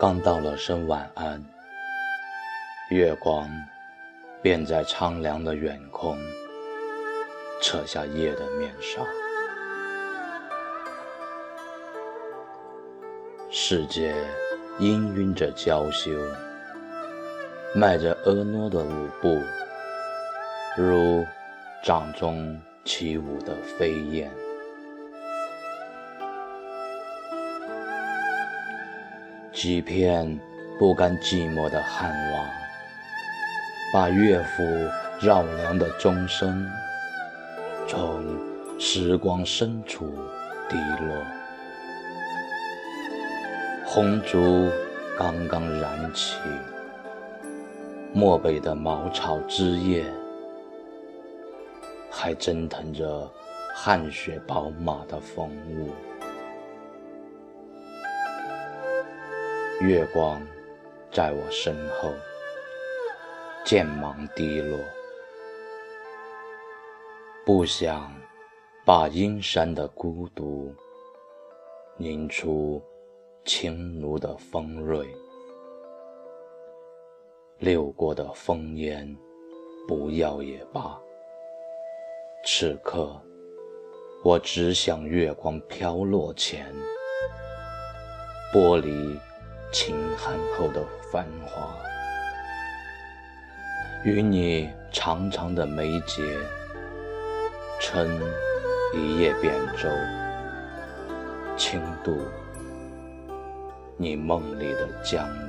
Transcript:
刚道了声晚安，月光便在苍凉的远空扯下夜的面纱。世界氤氲着娇羞，迈着婀娜的舞步，如掌中起舞的飞燕。几片不甘寂寞的汉瓦，把乐府绕梁的钟声从时光深处滴落。红烛刚刚燃起，漠北的茅草枝叶还蒸腾着汗血宝马的风物。月光在我身后剑芒滴落，不想把阴山的孤独凝出青炉的锋锐。流过的烽烟不要也罢，此刻我只想月光飘落前，剥离秦寒后的繁华，与你长长的眉睫，撑一叶扁舟，轻渡你梦里的江。